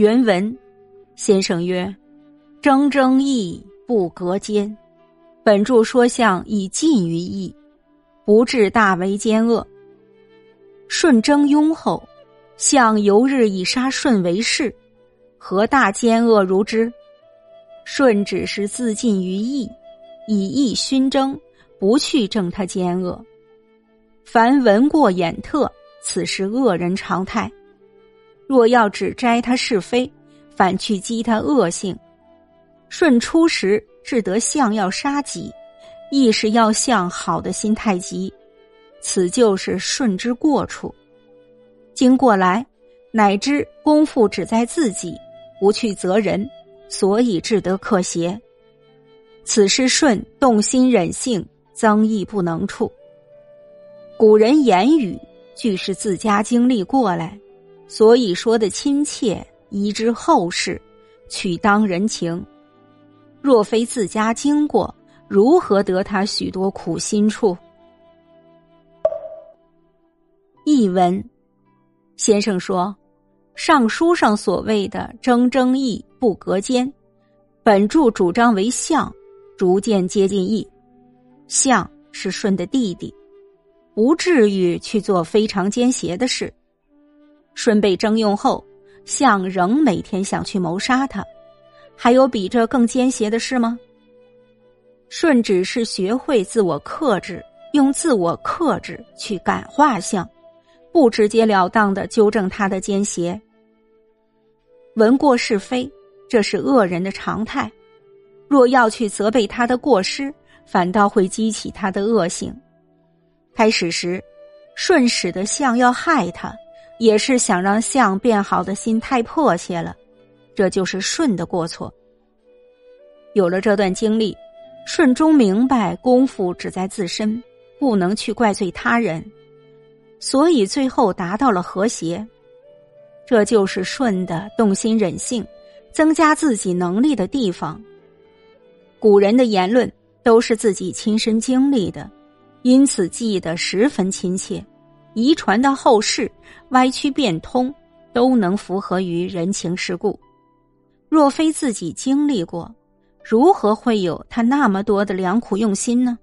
原文，先生曰：“铮铮义不隔间。”本著说相以近于义，不至大为奸恶。舜征雍后，相由日以杀舜为事，何大奸恶如之？舜只是自尽于义，以义熏争，不去正他奸恶。凡闻过眼特，此是恶人常态。若要只摘他是非，反去激他恶性。舜初时。至得相要杀己，亦是要相好的心太急，此就是顺之过处。经过来，乃知功夫只在自己，不去责人，所以至得克邪。此是顺动心忍性，增益不能处。古人言语俱是自家经历过来，所以说的亲切，移之后世，取当人情。若非自家经过，如何得他许多苦心处？译文：先生说，《尚书》上所谓的“铮铮义不隔间”，本著主张为相，逐渐接近义。相是舜的弟弟，不至于去做非常奸邪的事。舜被征用后，相仍每天想去谋杀他。还有比这更奸邪的事吗？舜只是学会自我克制，用自我克制去感化相，不直截了当的纠正他的奸邪。闻过是非，这是恶人的常态。若要去责备他的过失，反倒会激起他的恶性。开始时，舜使得相要害他，也是想让相变好的心太迫切了。这就是舜的过错。有了这段经历，舜终明白功夫只在自身，不能去怪罪他人，所以最后达到了和谐。这就是舜的动心忍性，增加自己能力的地方。古人的言论都是自己亲身经历的，因此记得十分亲切，遗传到后世，歪曲变通，都能符合于人情世故。若非自己经历过，如何会有他那么多的良苦用心呢？